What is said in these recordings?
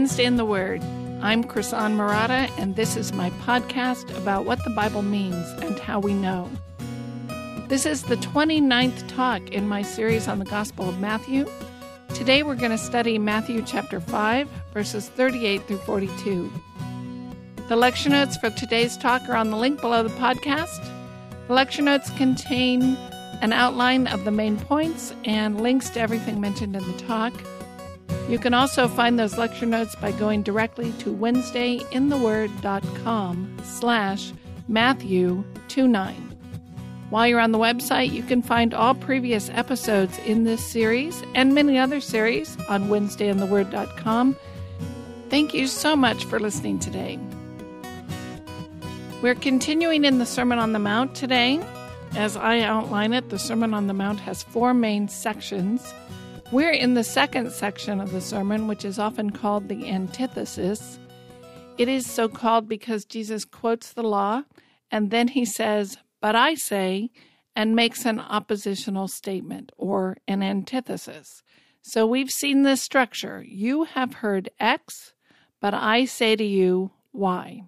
Wednesday in the Word. I'm Krisan Marotta, and this is my podcast about what the Bible means and how we know. This is the 29th talk in my series on the Gospel of Matthew. Today we're going to study Matthew chapter 5, verses 38 through 42. The lecture notes for today's talk are on the link below the podcast. The lecture notes contain an outline of the main points and links to everything mentioned in the talk. You can also find those lecture notes by going directly to wednesdayintheword.com slash Matthew 29. While you're on the website, you can find all previous episodes in this series and many other series on wednesdayintheword.com. Thank you so much for listening today. We're continuing in the Sermon on the Mount today. As I outline it, the Sermon on the Mount has four main sections. We're in the second section of the sermon, which is often called the antithesis. It is so called because Jesus quotes the law and then he says, But I say, and makes an oppositional statement or an antithesis. So we've seen this structure. You have heard X, but I say to you Y.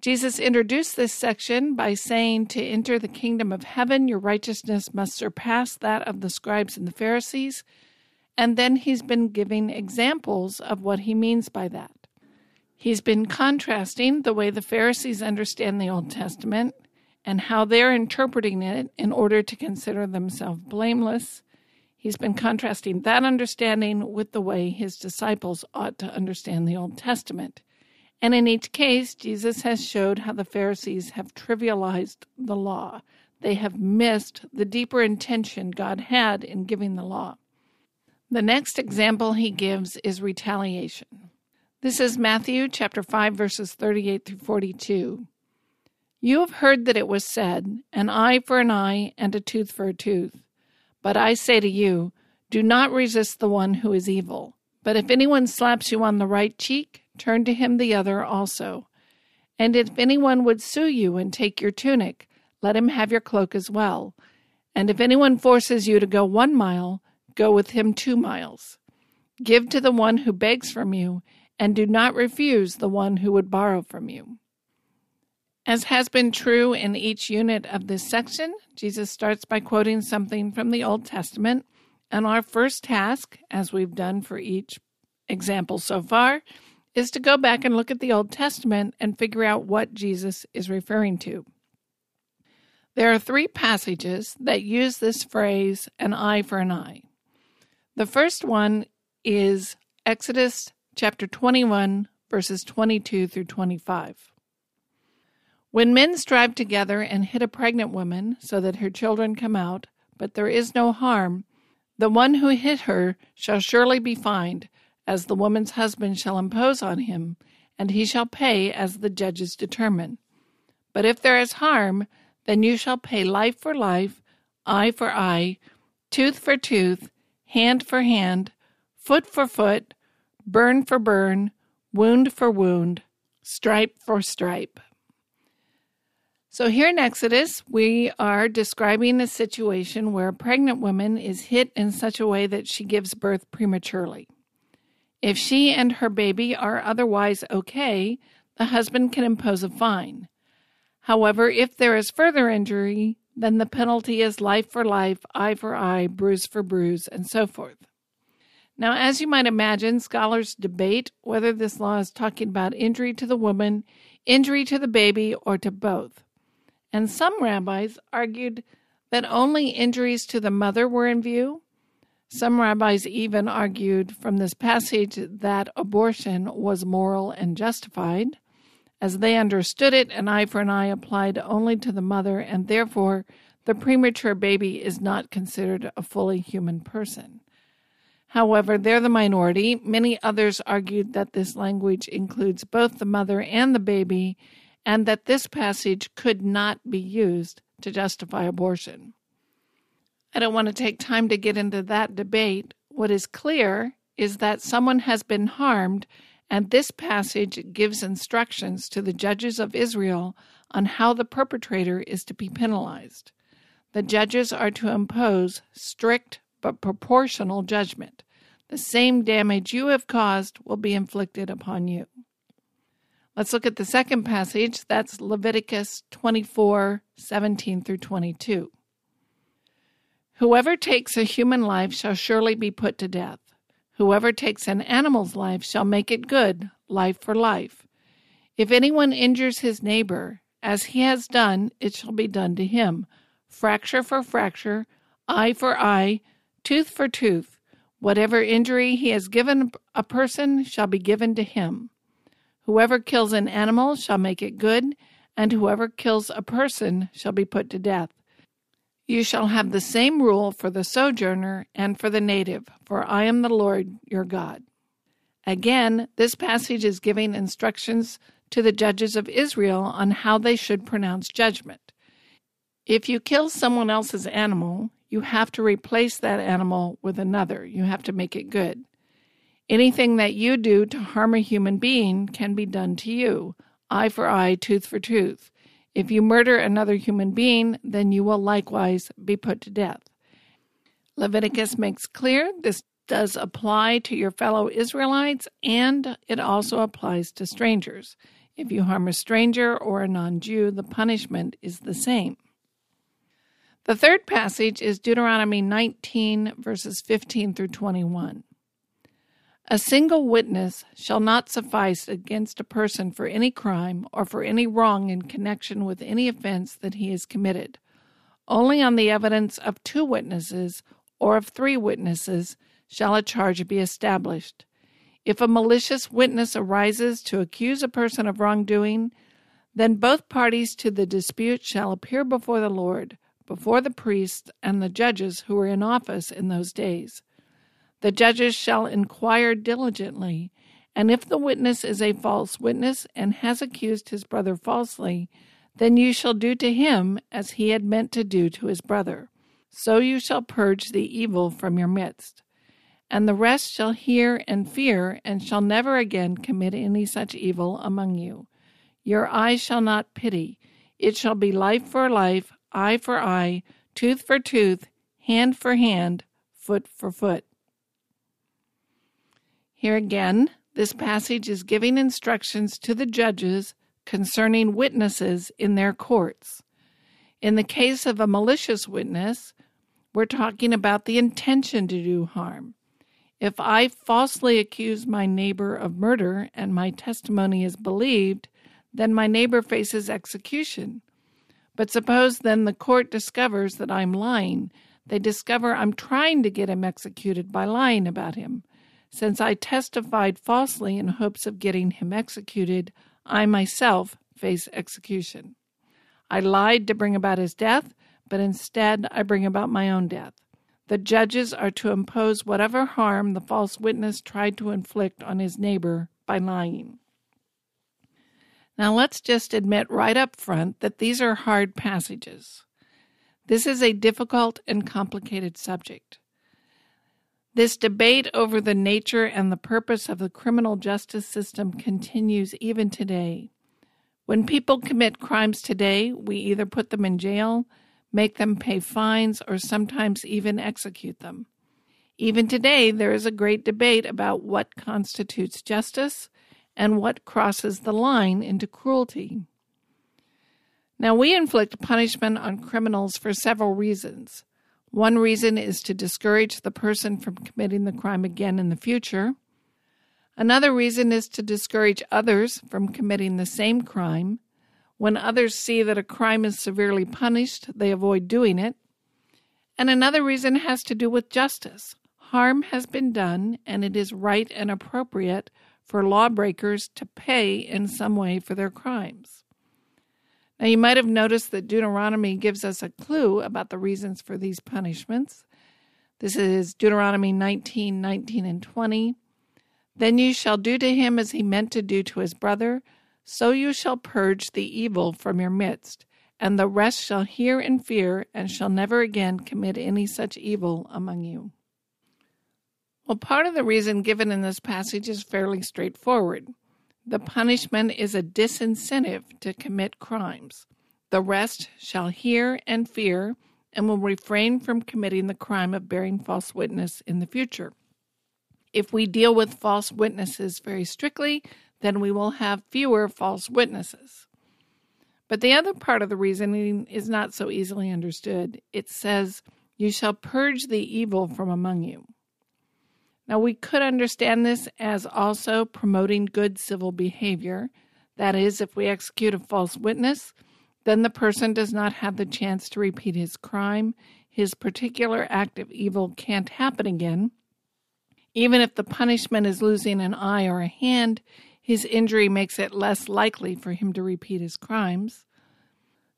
Jesus introduced this section by saying, To enter the kingdom of heaven, your righteousness must surpass that of the scribes and the Pharisees. And then he's been giving examples of what he means by that. He's been contrasting the way the Pharisees understand the Old Testament and how they're interpreting it in order to consider themselves blameless. He's been contrasting that understanding with the way his disciples ought to understand the Old Testament. And in each case, Jesus has showed how the Pharisees have trivialized the law. They have missed the deeper intention God had in giving the law. The next example he gives is retaliation. This is Matthew chapter 5 verses 38 through 42. You have heard that it was said, an eye for an eye and a tooth for a tooth. But I say to you, do not resist the one who is evil. But if anyone slaps you on the right cheek, turn to him the other also. And if anyone would sue you and take your tunic, let him have your cloak as well. And if anyone forces you to go one mile, Go with him two miles. Give to the one who begs from you, and do not refuse the one who would borrow from you. As has been true in each unit of this section, Jesus starts by quoting something from the Old Testament, and our first task, as we've done for each example so far, is to go back and look at the Old Testament and figure out what Jesus is referring to. There are three passages that use this phrase, an eye for an eye. The first one is Exodus chapter 21, verses 22 through 25. When men strive together and hit a pregnant woman so that her children come out, but there is no harm, the one who hit her shall surely be fined, as the woman's husband shall impose on him, and he shall pay as the judges determine. But if there is harm, then you shall pay life for life, eye for eye, tooth for tooth, hand for hand, foot for foot, burn for burn, wound for wound, stripe for stripe. So, here in Exodus, we are describing a situation where a pregnant woman is hit in such a way that she gives birth prematurely. If she and her baby are otherwise okay, the husband can impose a fine. However, if there is further injury, then the penalty is life for life, eye for eye, bruise for bruise, and so forth. Now, as you might imagine, scholars debate whether this law is talking about injury to the woman, injury to the baby, or to both. And some rabbis argued that only injuries to the mother were in view. Some rabbis even argued from this passage that abortion was moral and justified. As they understood it, an eye for an eye applied only to the mother, and therefore the premature baby is not considered a fully human person. However, they're the minority. Many others argued that this language includes both the mother and the baby, and that this passage could not be used to justify abortion. I don't want to take time to get into that debate. What is clear is that someone has been harmed and this passage gives instructions to the judges of Israel on how the perpetrator is to be penalized. The judges are to impose strict but proportional judgment. The same damage you have caused will be inflicted upon you. Let's look at the second passage. That's Leviticus 24 17 through 22. Whoever takes a human life shall surely be put to death. Whoever takes an animal's life shall make it good, life for life. If anyone injures his neighbor, as he has done, it shall be done to him. Fracture for fracture, eye for eye, tooth for tooth. Whatever injury he has given a person shall be given to him. Whoever kills an animal shall make it good, and whoever kills a person shall be put to death. You shall have the same rule for the sojourner and for the native, for I am the Lord your God. Again, this passage is giving instructions to the judges of Israel on how they should pronounce judgment. If you kill someone else's animal, you have to replace that animal with another. You have to make it good. Anything that you do to harm a human being can be done to you eye for eye, tooth for tooth. If you murder another human being, then you will likewise be put to death. Leviticus makes clear this does apply to your fellow Israelites and it also applies to strangers. If you harm a stranger or a non Jew, the punishment is the same. The third passage is Deuteronomy 19, verses 15 through 21. A single witness shall not suffice against a person for any crime or for any wrong in connection with any offense that he has committed. Only on the evidence of two witnesses or of three witnesses shall a charge be established. If a malicious witness arises to accuse a person of wrongdoing, then both parties to the dispute shall appear before the Lord, before the priests and the judges who were in office in those days. The judges shall inquire diligently, and if the witness is a false witness and has accused his brother falsely, then you shall do to him as he had meant to do to his brother. So you shall purge the evil from your midst. And the rest shall hear and fear, and shall never again commit any such evil among you. Your eye shall not pity. It shall be life for life, eye for eye, tooth for tooth, hand for hand, foot for foot. Here again, this passage is giving instructions to the judges concerning witnesses in their courts. In the case of a malicious witness, we're talking about the intention to do harm. If I falsely accuse my neighbor of murder and my testimony is believed, then my neighbor faces execution. But suppose then the court discovers that I'm lying. They discover I'm trying to get him executed by lying about him. Since I testified falsely in hopes of getting him executed, I myself face execution. I lied to bring about his death, but instead I bring about my own death. The judges are to impose whatever harm the false witness tried to inflict on his neighbor by lying. Now let's just admit right up front that these are hard passages. This is a difficult and complicated subject. This debate over the nature and the purpose of the criminal justice system continues even today. When people commit crimes today, we either put them in jail, make them pay fines, or sometimes even execute them. Even today, there is a great debate about what constitutes justice and what crosses the line into cruelty. Now, we inflict punishment on criminals for several reasons. One reason is to discourage the person from committing the crime again in the future. Another reason is to discourage others from committing the same crime. When others see that a crime is severely punished, they avoid doing it. And another reason has to do with justice. Harm has been done, and it is right and appropriate for lawbreakers to pay in some way for their crimes. Now, you might have noticed that Deuteronomy gives us a clue about the reasons for these punishments. This is Deuteronomy 19, 19, and 20. Then you shall do to him as he meant to do to his brother, so you shall purge the evil from your midst, and the rest shall hear and fear, and shall never again commit any such evil among you. Well, part of the reason given in this passage is fairly straightforward. The punishment is a disincentive to commit crimes. The rest shall hear and fear and will refrain from committing the crime of bearing false witness in the future. If we deal with false witnesses very strictly, then we will have fewer false witnesses. But the other part of the reasoning is not so easily understood. It says, You shall purge the evil from among you. Now, we could understand this as also promoting good civil behavior. That is, if we execute a false witness, then the person does not have the chance to repeat his crime. His particular act of evil can't happen again. Even if the punishment is losing an eye or a hand, his injury makes it less likely for him to repeat his crimes.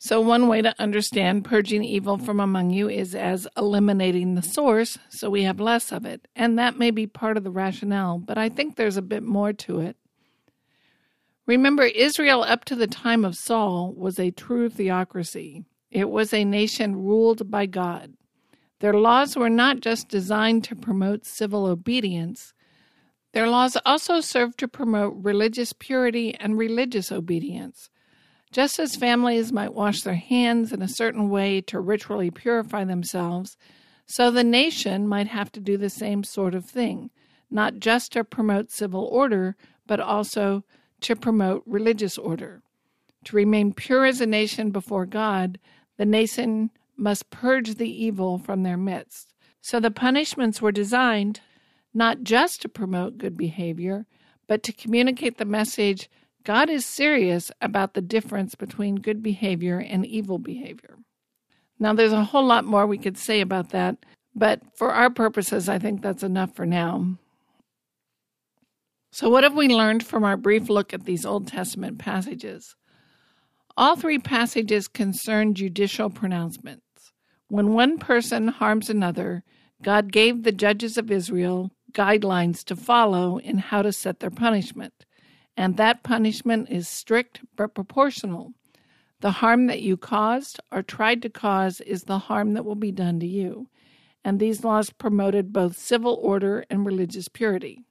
So, one way to understand purging evil from among you is as eliminating the source so we have less of it. And that may be part of the rationale, but I think there's a bit more to it. Remember, Israel up to the time of Saul was a true theocracy, it was a nation ruled by God. Their laws were not just designed to promote civil obedience, their laws also served to promote religious purity and religious obedience. Just as families might wash their hands in a certain way to ritually purify themselves, so the nation might have to do the same sort of thing, not just to promote civil order, but also to promote religious order. To remain pure as a nation before God, the nation must purge the evil from their midst. So the punishments were designed not just to promote good behavior, but to communicate the message God is serious about the difference between good behavior and evil behavior. Now, there's a whole lot more we could say about that, but for our purposes, I think that's enough for now. So, what have we learned from our brief look at these Old Testament passages? All three passages concern judicial pronouncements. When one person harms another, God gave the judges of Israel guidelines to follow in how to set their punishment. And that punishment is strict but proportional. The harm that you caused or tried to cause is the harm that will be done to you. And these laws promoted both civil order and religious purity.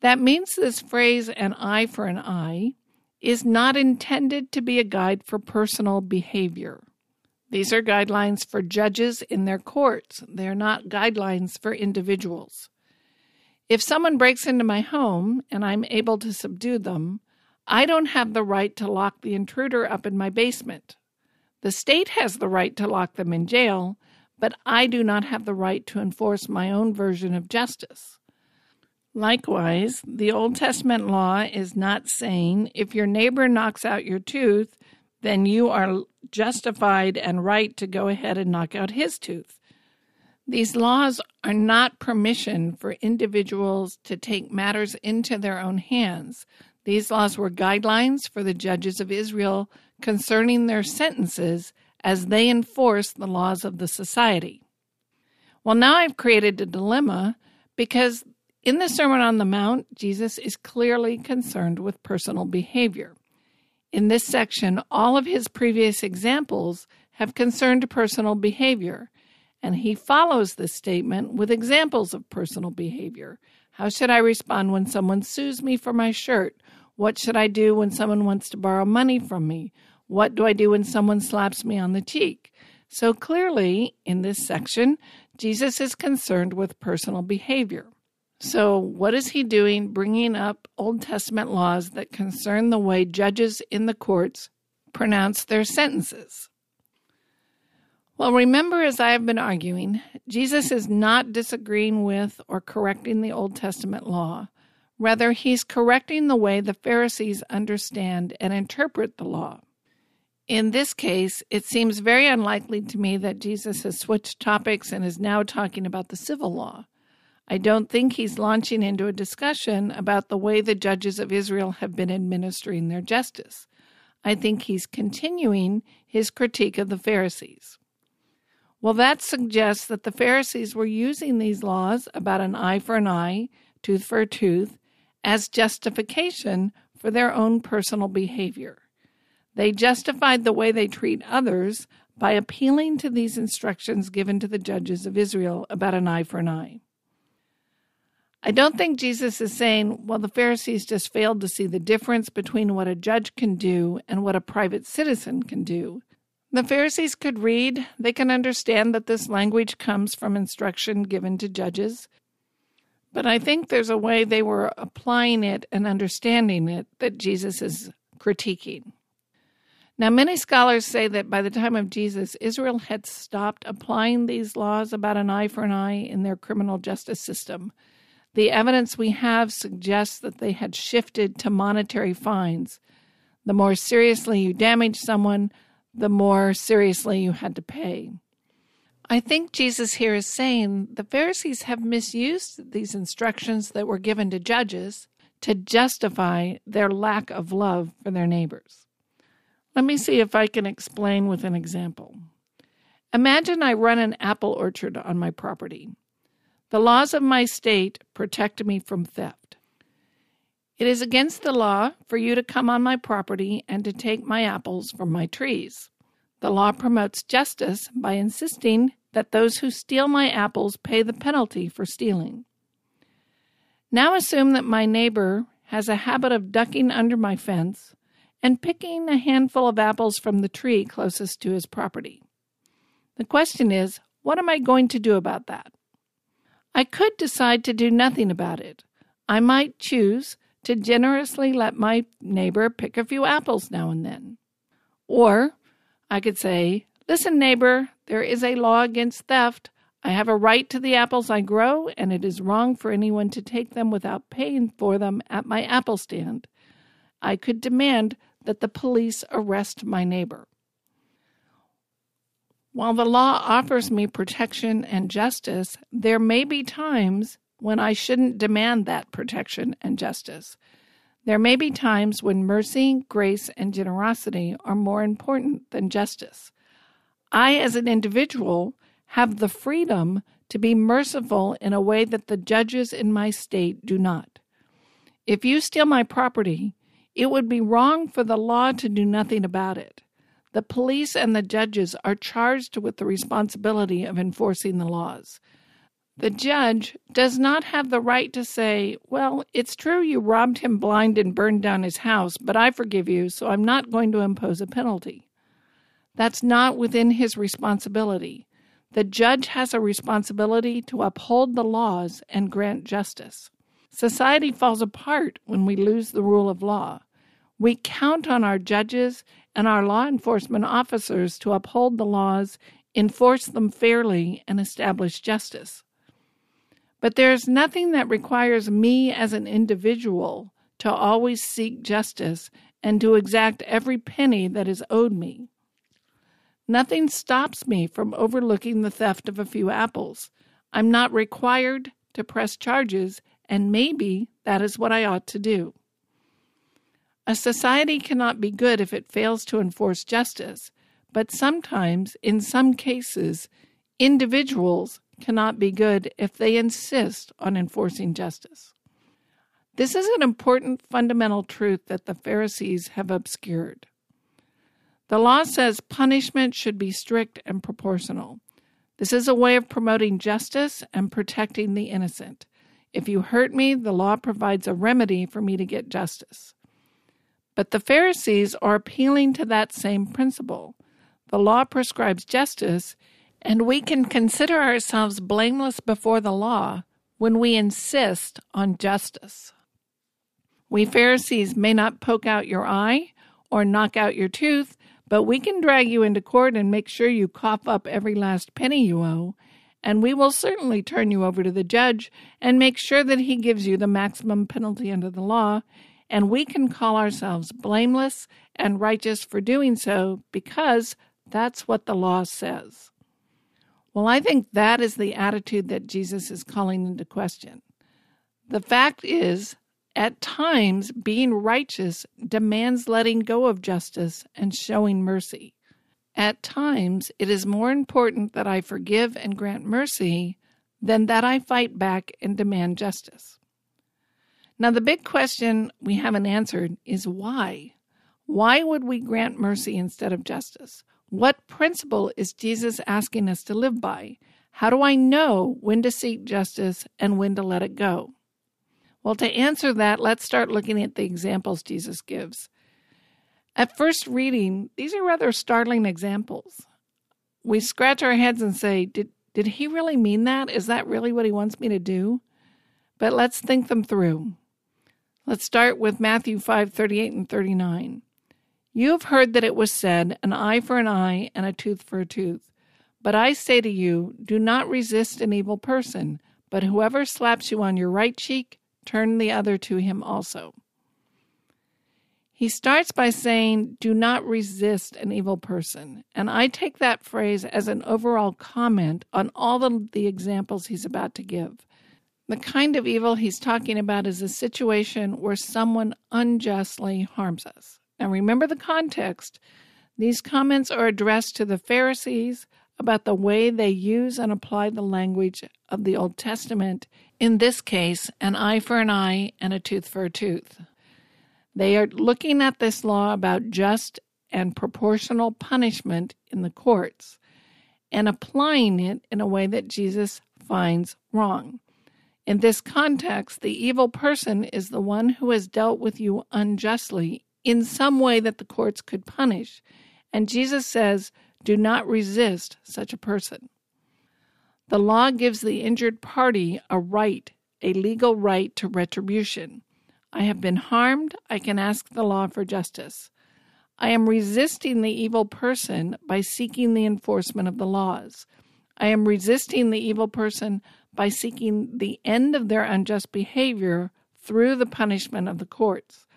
That means this phrase, an eye for an eye, is not intended to be a guide for personal behavior. These are guidelines for judges in their courts. They're not guidelines for individuals. If someone breaks into my home and I'm able to subdue them, I don't have the right to lock the intruder up in my basement. The state has the right to lock them in jail, but I do not have the right to enforce my own version of justice. Likewise, the Old Testament law is not saying if your neighbor knocks out your tooth, then you are justified and right to go ahead and knock out his tooth. These laws are not permission for individuals to take matters into their own hands. These laws were guidelines for the judges of Israel concerning their sentences as they enforce the laws of the society. Well, now I've created a dilemma because in the Sermon on the Mount, Jesus is clearly concerned with personal behavior. In this section, all of his previous examples have concerned personal behavior, and he follows this statement with examples of personal behavior. How should I respond when someone sues me for my shirt? What should I do when someone wants to borrow money from me? What do I do when someone slaps me on the cheek? So clearly, in this section, Jesus is concerned with personal behavior. So, what is he doing bringing up Old Testament laws that concern the way judges in the courts pronounce their sentences? Well, remember, as I have been arguing, Jesus is not disagreeing with or correcting the Old Testament law. Rather, he's correcting the way the Pharisees understand and interpret the law. In this case, it seems very unlikely to me that Jesus has switched topics and is now talking about the civil law. I don't think he's launching into a discussion about the way the judges of Israel have been administering their justice. I think he's continuing his critique of the Pharisees. Well, that suggests that the Pharisees were using these laws about an eye for an eye, tooth for a tooth, as justification for their own personal behavior. They justified the way they treat others by appealing to these instructions given to the judges of Israel about an eye for an eye. I don't think Jesus is saying, well, the Pharisees just failed to see the difference between what a judge can do and what a private citizen can do. The Pharisees could read, they can understand that this language comes from instruction given to judges. But I think there's a way they were applying it and understanding it that Jesus is critiquing. Now, many scholars say that by the time of Jesus, Israel had stopped applying these laws about an eye for an eye in their criminal justice system. The evidence we have suggests that they had shifted to monetary fines. The more seriously you damage someone, the more seriously you had to pay. I think Jesus here is saying the Pharisees have misused these instructions that were given to judges to justify their lack of love for their neighbors. Let me see if I can explain with an example. Imagine I run an apple orchard on my property. The laws of my state protect me from theft. It is against the law for you to come on my property and to take my apples from my trees. The law promotes justice by insisting that those who steal my apples pay the penalty for stealing. Now assume that my neighbor has a habit of ducking under my fence and picking a handful of apples from the tree closest to his property. The question is, what am I going to do about that? I could decide to do nothing about it. I might choose to generously let my neighbor pick a few apples now and then. Or I could say, Listen, neighbor, there is a law against theft. I have a right to the apples I grow, and it is wrong for anyone to take them without paying for them at my apple stand. I could demand that the police arrest my neighbor. While the law offers me protection and justice, there may be times when I shouldn't demand that protection and justice. There may be times when mercy, grace, and generosity are more important than justice. I, as an individual, have the freedom to be merciful in a way that the judges in my state do not. If you steal my property, it would be wrong for the law to do nothing about it. The police and the judges are charged with the responsibility of enforcing the laws. The judge does not have the right to say, Well, it's true you robbed him blind and burned down his house, but I forgive you, so I'm not going to impose a penalty. That's not within his responsibility. The judge has a responsibility to uphold the laws and grant justice. Society falls apart when we lose the rule of law. We count on our judges and our law enforcement officers to uphold the laws, enforce them fairly, and establish justice. But there is nothing that requires me as an individual to always seek justice and to exact every penny that is owed me. Nothing stops me from overlooking the theft of a few apples. I'm not required to press charges, and maybe that is what I ought to do. A society cannot be good if it fails to enforce justice, but sometimes, in some cases, individuals cannot be good if they insist on enforcing justice. This is an important fundamental truth that the Pharisees have obscured. The law says punishment should be strict and proportional. This is a way of promoting justice and protecting the innocent. If you hurt me, the law provides a remedy for me to get justice. But the Pharisees are appealing to that same principle. The law prescribes justice, and we can consider ourselves blameless before the law when we insist on justice. We Pharisees may not poke out your eye or knock out your tooth, but we can drag you into court and make sure you cough up every last penny you owe, and we will certainly turn you over to the judge and make sure that he gives you the maximum penalty under the law, and we can call ourselves blameless and righteous for doing so because that's what the law says. Well, I think that is the attitude that Jesus is calling into question. The fact is at times, being righteous demands letting go of justice and showing mercy. At times, it is more important that I forgive and grant mercy than that I fight back and demand justice. Now, the big question we haven't answered is why? Why would we grant mercy instead of justice? What principle is Jesus asking us to live by? How do I know when to seek justice and when to let it go? Well, to answer that, let's start looking at the examples Jesus gives. At first reading, these are rather startling examples. We scratch our heads and say, did, did he really mean that? Is that really what he wants me to do? But let's think them through. Let's start with Matthew 5 38 and 39. You have heard that it was said, an eye for an eye and a tooth for a tooth. But I say to you, do not resist an evil person, but whoever slaps you on your right cheek, turn the other to him also. He starts by saying, Do not resist an evil person. And I take that phrase as an overall comment on all of the examples he's about to give. The kind of evil he's talking about is a situation where someone unjustly harms us. Now remember the context. These comments are addressed to the Pharisees about the way they use and apply the language of the Old Testament, in this case, an eye for an eye and a tooth for a tooth. They are looking at this law about just and proportional punishment in the courts and applying it in a way that Jesus finds wrong. In this context, the evil person is the one who has dealt with you unjustly in some way that the courts could punish. And Jesus says, do not resist such a person. The law gives the injured party a right, a legal right to retribution. I have been harmed, I can ask the law for justice. I am resisting the evil person by seeking the enforcement of the laws. I am resisting the evil person by seeking the end of their unjust behavior through the punishment of the courts.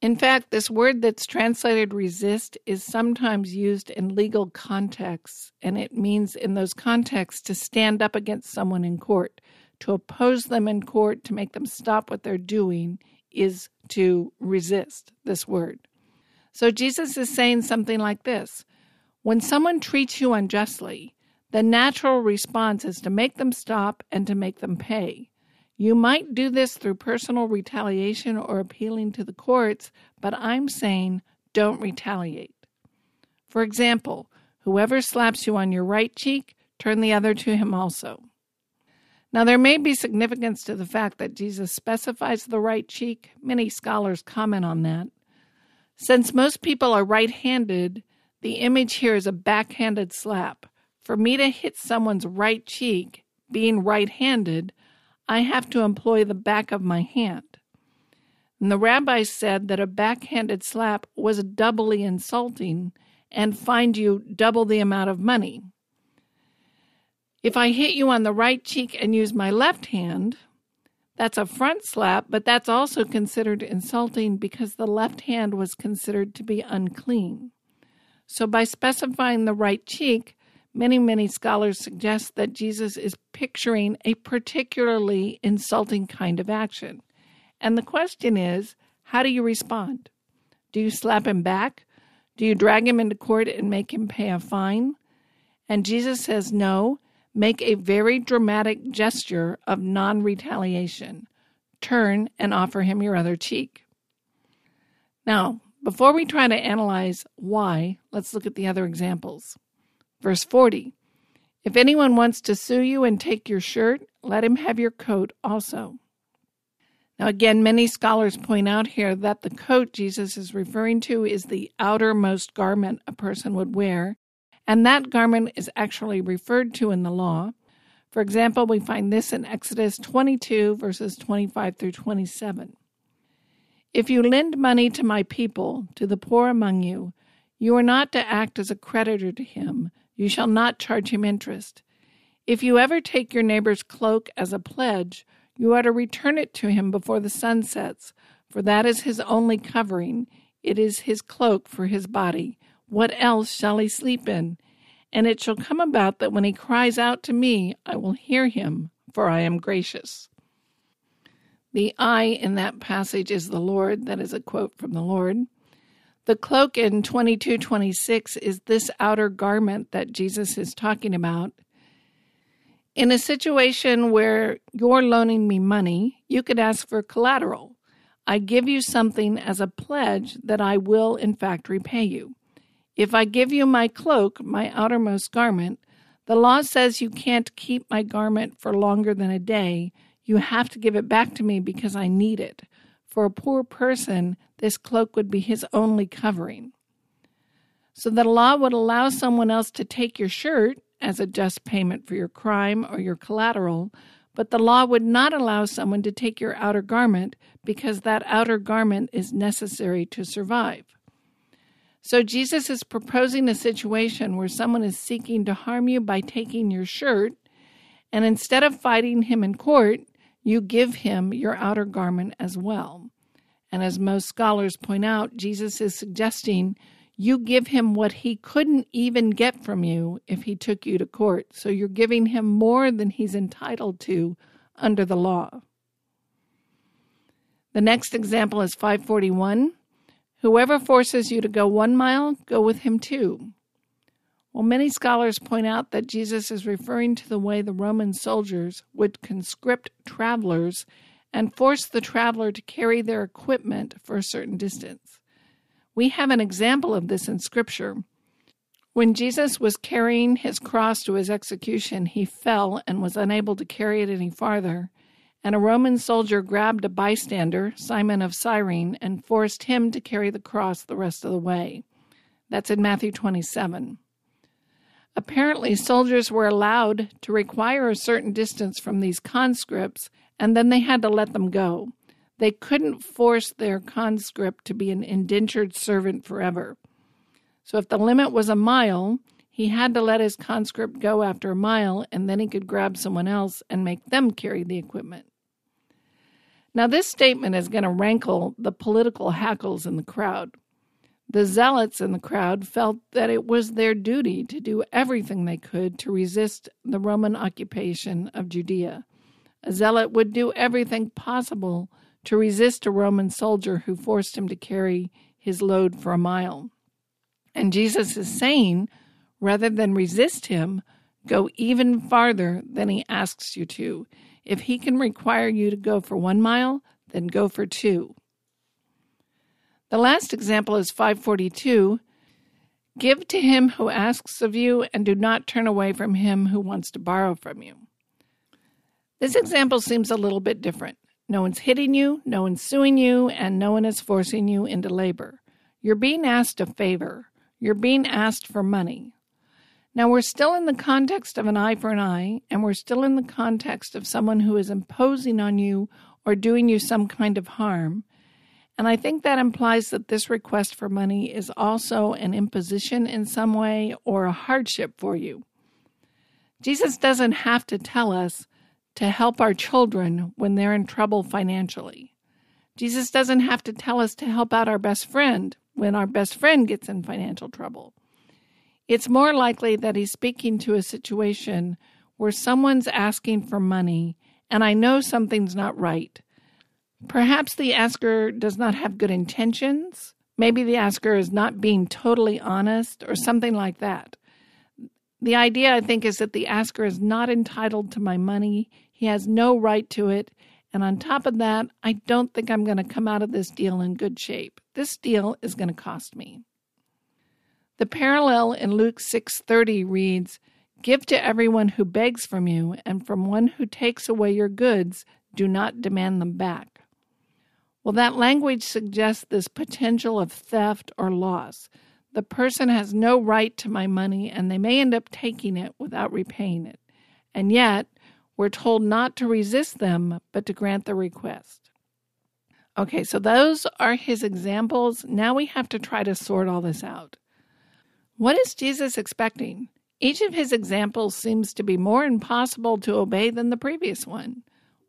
In fact, this word that's translated resist is sometimes used in legal contexts, and it means in those contexts to stand up against someone in court, to oppose them in court, to make them stop what they're doing, is to resist this word. So Jesus is saying something like this When someone treats you unjustly, the natural response is to make them stop and to make them pay. You might do this through personal retaliation or appealing to the courts, but I'm saying don't retaliate. For example, whoever slaps you on your right cheek, turn the other to him also. Now, there may be significance to the fact that Jesus specifies the right cheek. Many scholars comment on that. Since most people are right handed, the image here is a backhanded slap. For me to hit someone's right cheek, being right handed, I have to employ the back of my hand. And the rabbi said that a backhanded slap was doubly insulting and fined you double the amount of money. If I hit you on the right cheek and use my left hand, that's a front slap, but that's also considered insulting because the left hand was considered to be unclean. So, by specifying the right cheek, many, many scholars suggest that Jesus is picturing a particularly insulting kind of action. And the question is how do you respond? Do you slap him back? Do you drag him into court and make him pay a fine? And Jesus says, no, Make a very dramatic gesture of non retaliation. Turn and offer him your other cheek. Now, before we try to analyze why, let's look at the other examples. Verse 40 If anyone wants to sue you and take your shirt, let him have your coat also. Now, again, many scholars point out here that the coat Jesus is referring to is the outermost garment a person would wear, and that garment is actually referred to in the law. For example, we find this in Exodus 22, verses 25 through 27. If you lend money to my people, to the poor among you, you are not to act as a creditor to him. You shall not charge him interest. If you ever take your neighbor's cloak as a pledge, you are to return it to him before the sun sets, for that is his only covering. It is his cloak for his body. What else shall he sleep in? And it shall come about that when he cries out to me, I will hear him, for I am gracious. The I in that passage is the Lord. That is a quote from the Lord. The cloak in 2226 is this outer garment that Jesus is talking about. In a situation where you're loaning me money, you could ask for collateral. I give you something as a pledge that I will, in fact, repay you. If I give you my cloak, my outermost garment, the law says you can't keep my garment for longer than a day. You have to give it back to me because I need it. For a poor person, this cloak would be his only covering. So the law would allow someone else to take your shirt as a just payment for your crime or your collateral, but the law would not allow someone to take your outer garment because that outer garment is necessary to survive. So Jesus is proposing a situation where someone is seeking to harm you by taking your shirt, and instead of fighting him in court, you give him your outer garment as well. And as most scholars point out, Jesus is suggesting you give him what he couldn't even get from you if he took you to court. So you're giving him more than he's entitled to under the law. The next example is 541. Whoever forces you to go one mile, go with him two. Well, many scholars point out that Jesus is referring to the way the Roman soldiers would conscript travelers and force the traveler to carry their equipment for a certain distance. We have an example of this in Scripture. When Jesus was carrying his cross to his execution, he fell and was unable to carry it any farther. And a Roman soldier grabbed a bystander, Simon of Cyrene, and forced him to carry the cross the rest of the way. That's in Matthew 27. Apparently, soldiers were allowed to require a certain distance from these conscripts, and then they had to let them go. They couldn't force their conscript to be an indentured servant forever. So if the limit was a mile, he had to let his conscript go after a mile, and then he could grab someone else and make them carry the equipment. Now, this statement is going to rankle the political hackles in the crowd. The zealots in the crowd felt that it was their duty to do everything they could to resist the Roman occupation of Judea. A zealot would do everything possible to resist a Roman soldier who forced him to carry his load for a mile. And Jesus is saying, rather than resist him, go even farther than he asks you to. If he can require you to go for one mile, then go for two. The last example is 542. Give to him who asks of you, and do not turn away from him who wants to borrow from you. This example seems a little bit different. No one's hitting you, no one's suing you, and no one is forcing you into labor. You're being asked a favor. You're being asked for money. Now, we're still in the context of an eye for an eye, and we're still in the context of someone who is imposing on you or doing you some kind of harm. And I think that implies that this request for money is also an imposition in some way or a hardship for you. Jesus doesn't have to tell us to help our children when they're in trouble financially. Jesus doesn't have to tell us to help out our best friend when our best friend gets in financial trouble. It's more likely that he's speaking to a situation where someone's asking for money and I know something's not right. Perhaps the asker does not have good intentions. Maybe the asker is not being totally honest or something like that. The idea, I think, is that the asker is not entitled to my money. He has no right to it. And on top of that, I don't think I'm going to come out of this deal in good shape. This deal is going to cost me. The parallel in Luke 6:30 reads, "Give to everyone who begs from you, and from one who takes away your goods, do not demand them back." Well, that language suggests this potential of theft or loss. The person has no right to my money and they may end up taking it without repaying it. And yet, we're told not to resist them, but to grant the request. Okay, so those are his examples. Now we have to try to sort all this out. What is Jesus expecting? Each of his examples seems to be more impossible to obey than the previous one.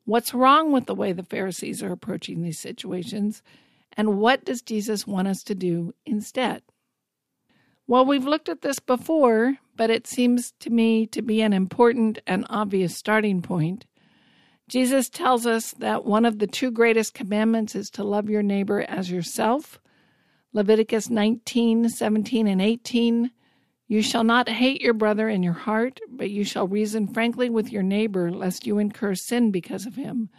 What's wrong with the way the Pharisees are approaching these situations? And what does Jesus want us to do instead? Well, we've looked at this before, but it seems to me to be an important and obvious starting point. Jesus tells us that one of the two greatest commandments is to love your neighbor as yourself. Leviticus 19, 17, and 18. You shall not hate your brother in your heart, but you shall reason frankly with your neighbor, lest you incur sin because of him.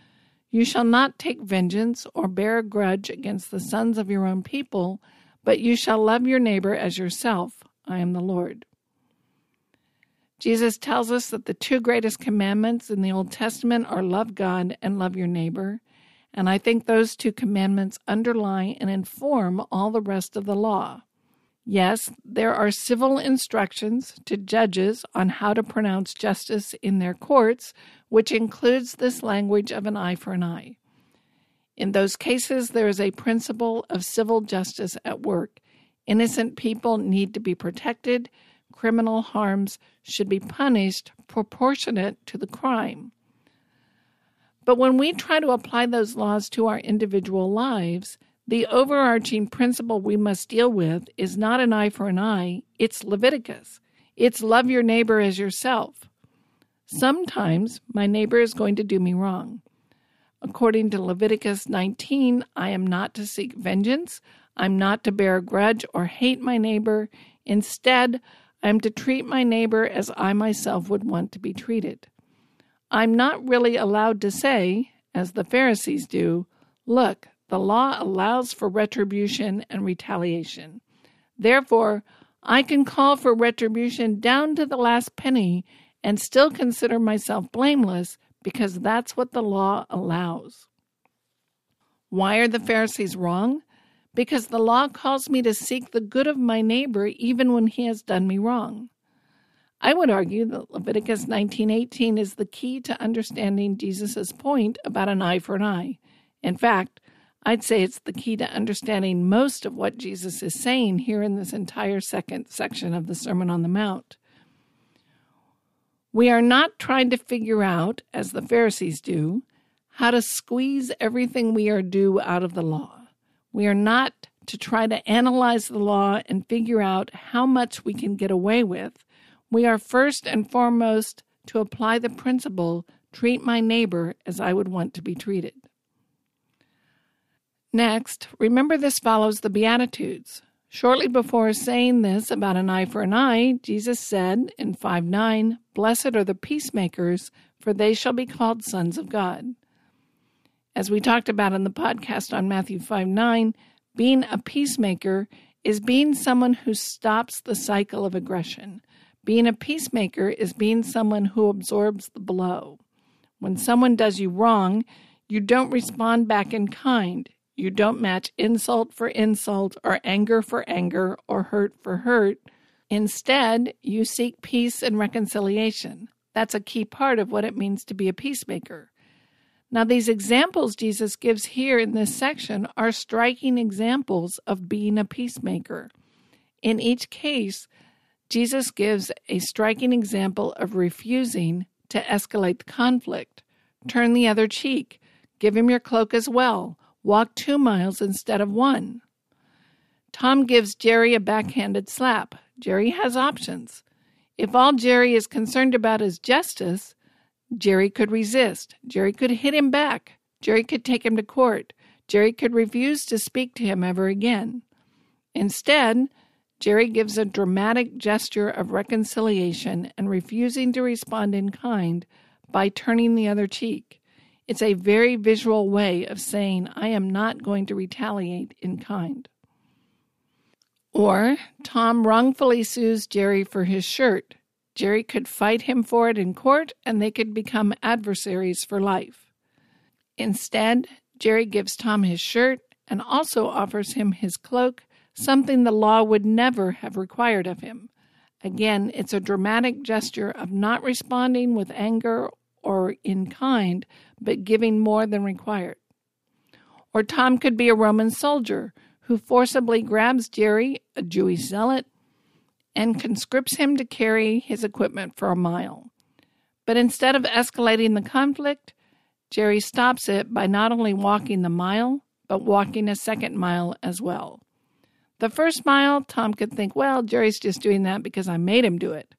You shall not take vengeance or bear a grudge against the sons of your own people but you shall love your neighbor as yourself. I am the Lord. Jesus tells us that the two greatest commandments in the Old Testament are love God and love your neighbor. And I think those two commandments underlie and inform all the rest of the law. Yes, there are civil instructions to judges on how to pronounce justice in their courts, which includes this language of an eye for an eye. In those cases, there is a principle of civil justice at work. Innocent people need to be protected. Criminal harms should be punished proportionate to the crime. But when we try to apply those laws to our individual lives, the overarching principle we must deal with is not an eye for an eye, it's Leviticus. It's love your neighbor as yourself. Sometimes my neighbor is going to do me wrong. According to Leviticus 19, I am not to seek vengeance. I'm not to bear a grudge or hate my neighbor. Instead, I am to treat my neighbor as I myself would want to be treated. I'm not really allowed to say, as the Pharisees do, look, the law allows for retribution and retaliation. Therefore, I can call for retribution down to the last penny and still consider myself blameless because that's what the law allows. Why are the Pharisees wrong? Because the law calls me to seek the good of my neighbor even when he has done me wrong. I would argue that Leviticus 19:18 is the key to understanding Jesus' point about an eye for an eye. In fact, I'd say it's the key to understanding most of what Jesus is saying here in this entire second section of the Sermon on the Mount. We are not trying to figure out, as the Pharisees do, how to squeeze everything we are due out of the law. We are not to try to analyze the law and figure out how much we can get away with. We are first and foremost to apply the principle treat my neighbor as I would want to be treated. Next, remember this follows the Beatitudes. Shortly before saying this about an eye for an eye, Jesus said in 5 9, Blessed are the peacemakers, for they shall be called sons of God. As we talked about in the podcast on Matthew 5 9, being a peacemaker is being someone who stops the cycle of aggression. Being a peacemaker is being someone who absorbs the blow. When someone does you wrong, you don't respond back in kind. You don't match insult for insult or anger for anger or hurt for hurt. Instead, you seek peace and reconciliation. That's a key part of what it means to be a peacemaker. Now, these examples Jesus gives here in this section are striking examples of being a peacemaker. In each case, Jesus gives a striking example of refusing to escalate the conflict. Turn the other cheek. Give him your cloak as well. Walk two miles instead of one. Tom gives Jerry a backhanded slap. Jerry has options. If all Jerry is concerned about is justice, Jerry could resist. Jerry could hit him back. Jerry could take him to court. Jerry could refuse to speak to him ever again. Instead, Jerry gives a dramatic gesture of reconciliation and refusing to respond in kind by turning the other cheek. It's a very visual way of saying, I am not going to retaliate in kind. Or Tom wrongfully sues Jerry for his shirt. Jerry could fight him for it in court and they could become adversaries for life. Instead, Jerry gives Tom his shirt and also offers him his cloak, something the law would never have required of him. Again, it's a dramatic gesture of not responding with anger or in kind, but giving more than required. Or Tom could be a Roman soldier who forcibly grabs Jerry, a Jewish zealot, and conscripts him to carry his equipment for a mile. But instead of escalating the conflict, Jerry stops it by not only walking the mile, but walking a second mile as well. The first mile, Tom could think, well, Jerry's just doing that because I made him do it.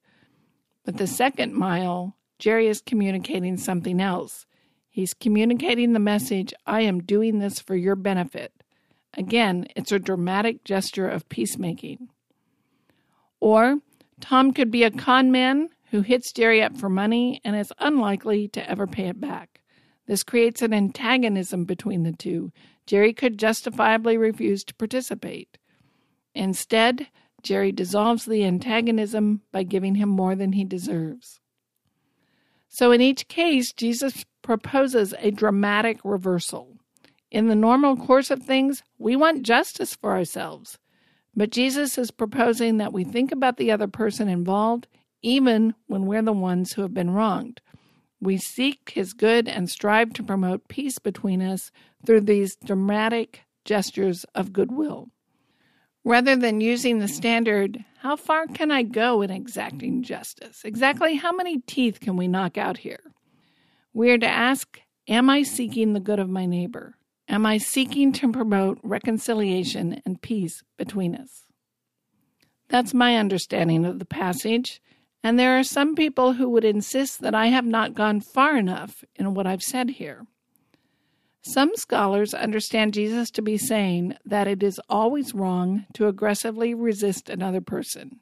But the second mile, Jerry is communicating something else. He's communicating the message I am doing this for your benefit. Again, it's a dramatic gesture of peacemaking. Or Tom could be a con man who hits Jerry up for money and is unlikely to ever pay it back. This creates an antagonism between the two. Jerry could justifiably refuse to participate. Instead, Jerry dissolves the antagonism by giving him more than he deserves. So, in each case, Jesus proposes a dramatic reversal. In the normal course of things, we want justice for ourselves. But Jesus is proposing that we think about the other person involved, even when we're the ones who have been wronged. we seek his good and strive to promote peace between us through these dramatic gestures of goodwill. Rather than using the standard, how far can I go in exacting justice? Exactly how many teeth can we knock out here? We are to ask, Am I seeking the good of my neighbor? Am I seeking to promote reconciliation and peace between us? That's my understanding of the passage, and there are some people who would insist that I have not gone far enough in what I've said here. Some scholars understand Jesus to be saying that it is always wrong to aggressively resist another person.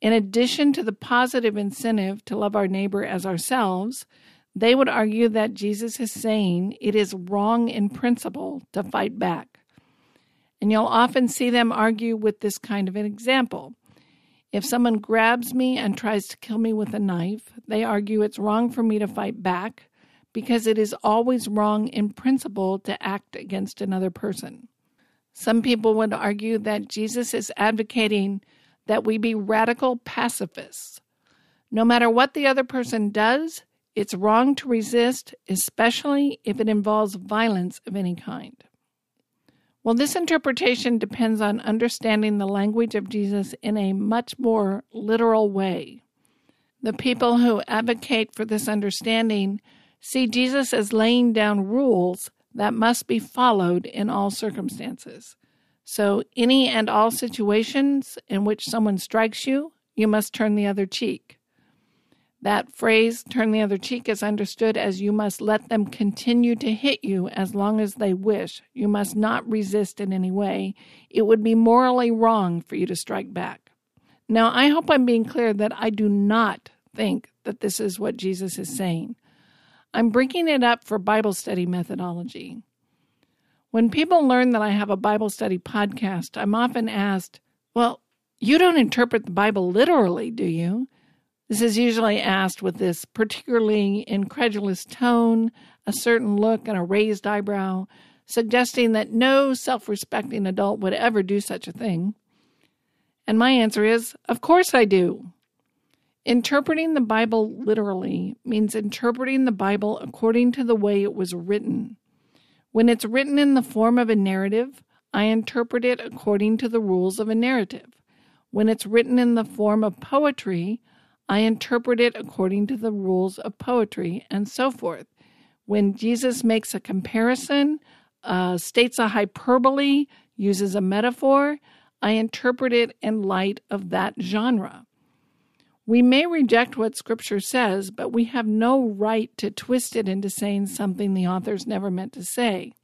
In addition to the positive incentive to love our neighbor as ourselves, they would argue that Jesus is saying it is wrong in principle to fight back. And you'll often see them argue with this kind of an example. If someone grabs me and tries to kill me with a knife, they argue it's wrong for me to fight back because it is always wrong in principle to act against another person. Some people would argue that Jesus is advocating that we be radical pacifists. No matter what the other person does, it's wrong to resist, especially if it involves violence of any kind. Well, this interpretation depends on understanding the language of Jesus in a much more literal way. The people who advocate for this understanding see Jesus as laying down rules that must be followed in all circumstances. So, any and all situations in which someone strikes you, you must turn the other cheek. That phrase, turn the other cheek, is understood as you must let them continue to hit you as long as they wish. You must not resist in any way. It would be morally wrong for you to strike back. Now, I hope I'm being clear that I do not think that this is what Jesus is saying. I'm bringing it up for Bible study methodology. When people learn that I have a Bible study podcast, I'm often asked, Well, you don't interpret the Bible literally, do you? This is usually asked with this particularly incredulous tone, a certain look, and a raised eyebrow, suggesting that no self respecting adult would ever do such a thing. And my answer is, Of course I do. Interpreting the Bible literally means interpreting the Bible according to the way it was written. When it's written in the form of a narrative, I interpret it according to the rules of a narrative. When it's written in the form of poetry, I interpret it according to the rules of poetry, and so forth. When Jesus makes a comparison, uh, states a hyperbole, uses a metaphor, I interpret it in light of that genre. We may reject what Scripture says, but we have no right to twist it into saying something the authors never meant to say.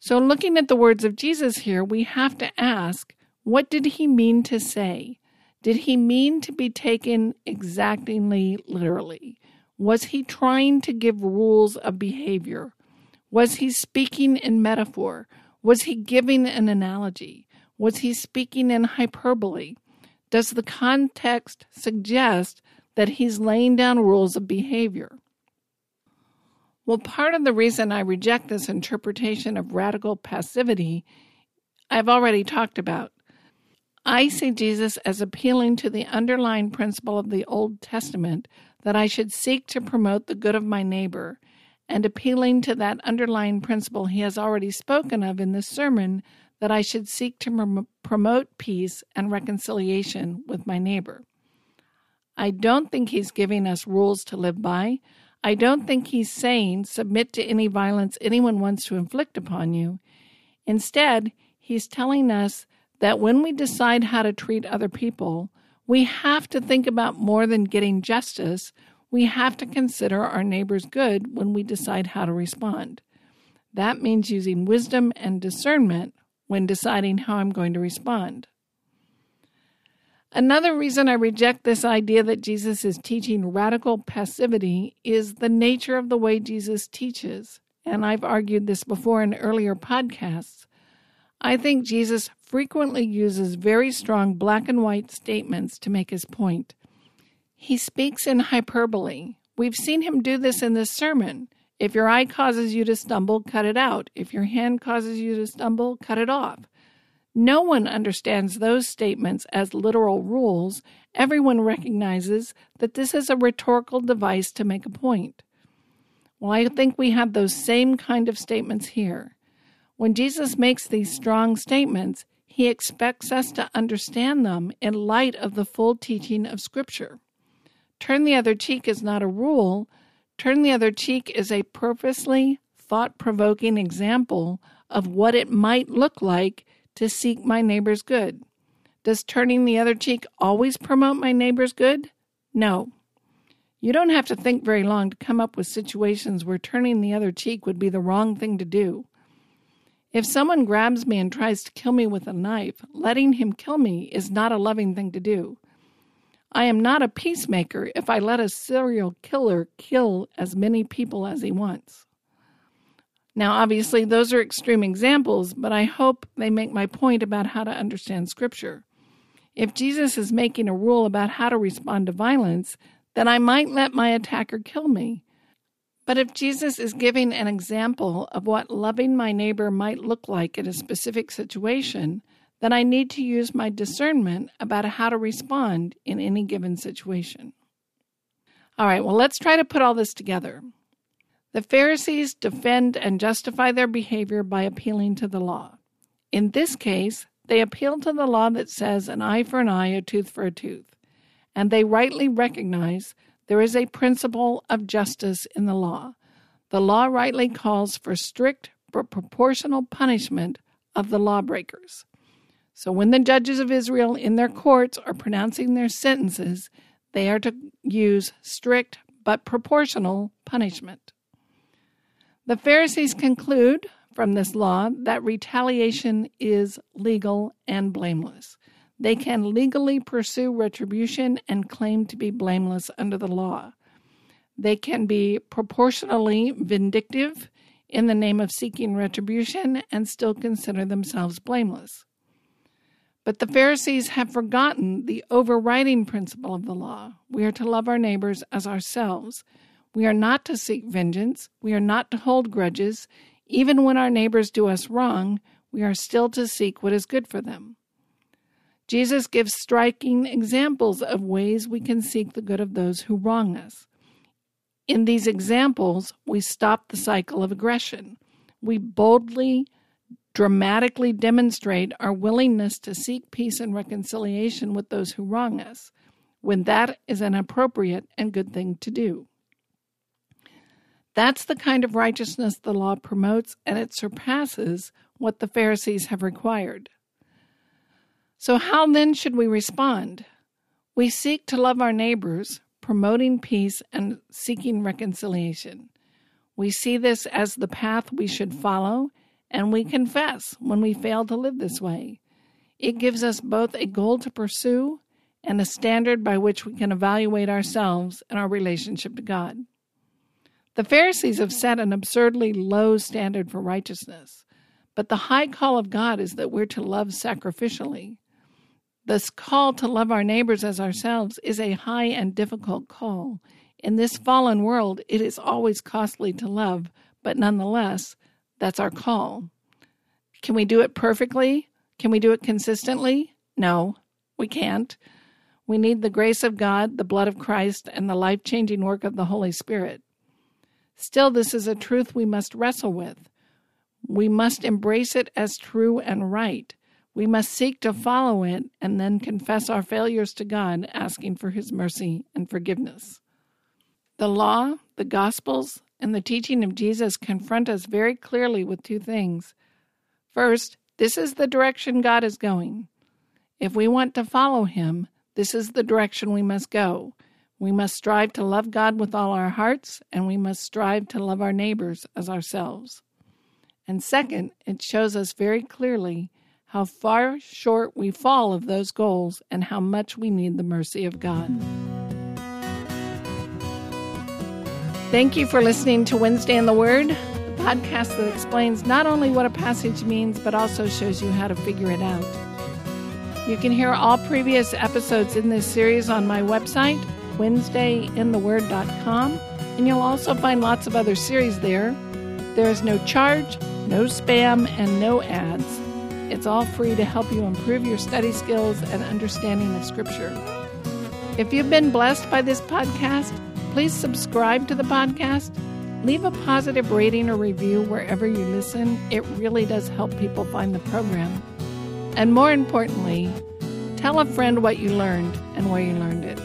So, looking at the words of Jesus here, we have to ask what did he mean to say? Did he mean to be taken exactingly literally? Was he trying to give rules of behavior? Was he speaking in metaphor? Was he giving an analogy? Was he speaking in hyperbole? Does the context suggest that he's laying down rules of behavior? Well, part of the reason I reject this interpretation of radical passivity, I've already talked about. I see Jesus as appealing to the underlying principle of the Old Testament that I should seek to promote the good of my neighbor, and appealing to that underlying principle he has already spoken of in this sermon that I should seek to promote peace and reconciliation with my neighbor. I don't think he's giving us rules to live by. I don't think he's saying submit to any violence anyone wants to inflict upon you. Instead, he's telling us that when we decide how to treat other people, we have to think about more than getting justice. We have to consider our neighbor's good when we decide how to respond. That means using wisdom and discernment when deciding how I'm going to respond. Another reason I reject this idea that Jesus is teaching radical passivity is the nature of the way Jesus teaches. And I've argued this before in earlier podcasts. I think Jesus frequently uses very strong black and white statements to make his point. He speaks in hyperbole. We've seen him do this in this sermon. If your eye causes you to stumble, cut it out. If your hand causes you to stumble, cut it off. No one understands those statements as literal rules. Everyone recognizes that this is a rhetorical device to make a point. Well, I think we have those same kind of statements here. When Jesus makes these strong statements, he expects us to understand them in light of the full teaching of Scripture. Turn the other cheek is not a rule. Turn the other cheek is a purposely thought provoking example of what it might look like to seek my neighbor's good. Does turning the other cheek always promote my neighbor's good? No. You don't have to think very long to come up with situations where turning the other cheek would be the wrong thing to do. If someone grabs me and tries to kill me with a knife, letting him kill me is not a loving thing to do. I am not a peacemaker if I let a serial killer kill as many people as he wants. Now, obviously, those are extreme examples, but I hope they make my point about how to understand Scripture. If Jesus is making a rule about how to respond to violence, then I might let my attacker kill me. But if Jesus is giving an example of what loving my neighbor might look like in a specific situation, then I need to use my discernment about how to respond in any given situation. All right, well, let's try to put all this together. The Pharisees defend and justify their behavior by appealing to the law. In this case, they appeal to the law that says an eye for an eye, a tooth for a tooth. And they rightly recognize there is a principle of justice in the law. The law rightly calls for strict but proportional punishment of the lawbreakers. So when the judges of Israel in their courts are pronouncing their sentences, they are to use strict but proportional punishment. The Pharisees conclude from this law that retaliation is legal and blameless. They can legally pursue retribution and claim to be blameless under the law. They can be proportionally vindictive in the name of seeking retribution and still consider themselves blameless. But the Pharisees have forgotten the overriding principle of the law. We are to love our neighbors as ourselves. We are not to seek vengeance. We are not to hold grudges. Even when our neighbors do us wrong, we are still to seek what is good for them. Jesus gives striking examples of ways we can seek the good of those who wrong us. In these examples, we stop the cycle of aggression. We boldly, dramatically demonstrate our willingness to seek peace and reconciliation with those who wrong us, when that is an appropriate and good thing to do. That's the kind of righteousness the law promotes, and it surpasses what the Pharisees have required. So, how then should we respond? We seek to love our neighbors, promoting peace and seeking reconciliation. We see this as the path we should follow, and we confess when we fail to live this way. It gives us both a goal to pursue and a standard by which we can evaluate ourselves and our relationship to God. The Pharisees have set an absurdly low standard for righteousness, but the high call of God is that we're to love sacrificially. This call to love our neighbors as ourselves is a high and difficult call. In this fallen world, it is always costly to love, but nonetheless, that's our call. Can we do it perfectly? Can we do it consistently? No, we can't. We need the grace of God, the blood of Christ, and the life changing work of the Holy Spirit. Still, this is a truth we must wrestle with. We must embrace it as true and right. We must seek to follow it and then confess our failures to God, asking for His mercy and forgiveness. The law, the Gospels, and the teaching of Jesus confront us very clearly with two things. First, this is the direction God is going. If we want to follow Him, this is the direction we must go. We must strive to love God with all our hearts, and we must strive to love our neighbors as ourselves. And second, it shows us very clearly how far short we fall of those goals and how much we need the mercy of God. Thank you for listening to Wednesday in the Word, the podcast that explains not only what a passage means, but also shows you how to figure it out. You can hear all previous episodes in this series on my website, wednesdayintheword.com, and you'll also find lots of other series there. There is no charge, no spam, and no ads. It's all free to help you improve your study skills and understanding of Scripture. If you've been blessed by this podcast, please subscribe to the podcast. Leave a positive rating or review wherever you listen. It really does help people find the program. And more importantly, tell a friend what you learned and where you learned it.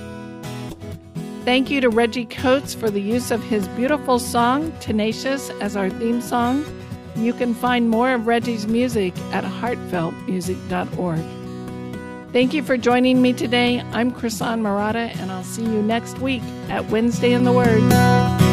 Thank you to Reggie Coates for the use of his beautiful song, Tenacious, as our theme song. You can find more of Reggie's music at heartfeltmusic.org. Thank you for joining me today. I'm Chrisan Murata, and I'll see you next week at Wednesday in the Word.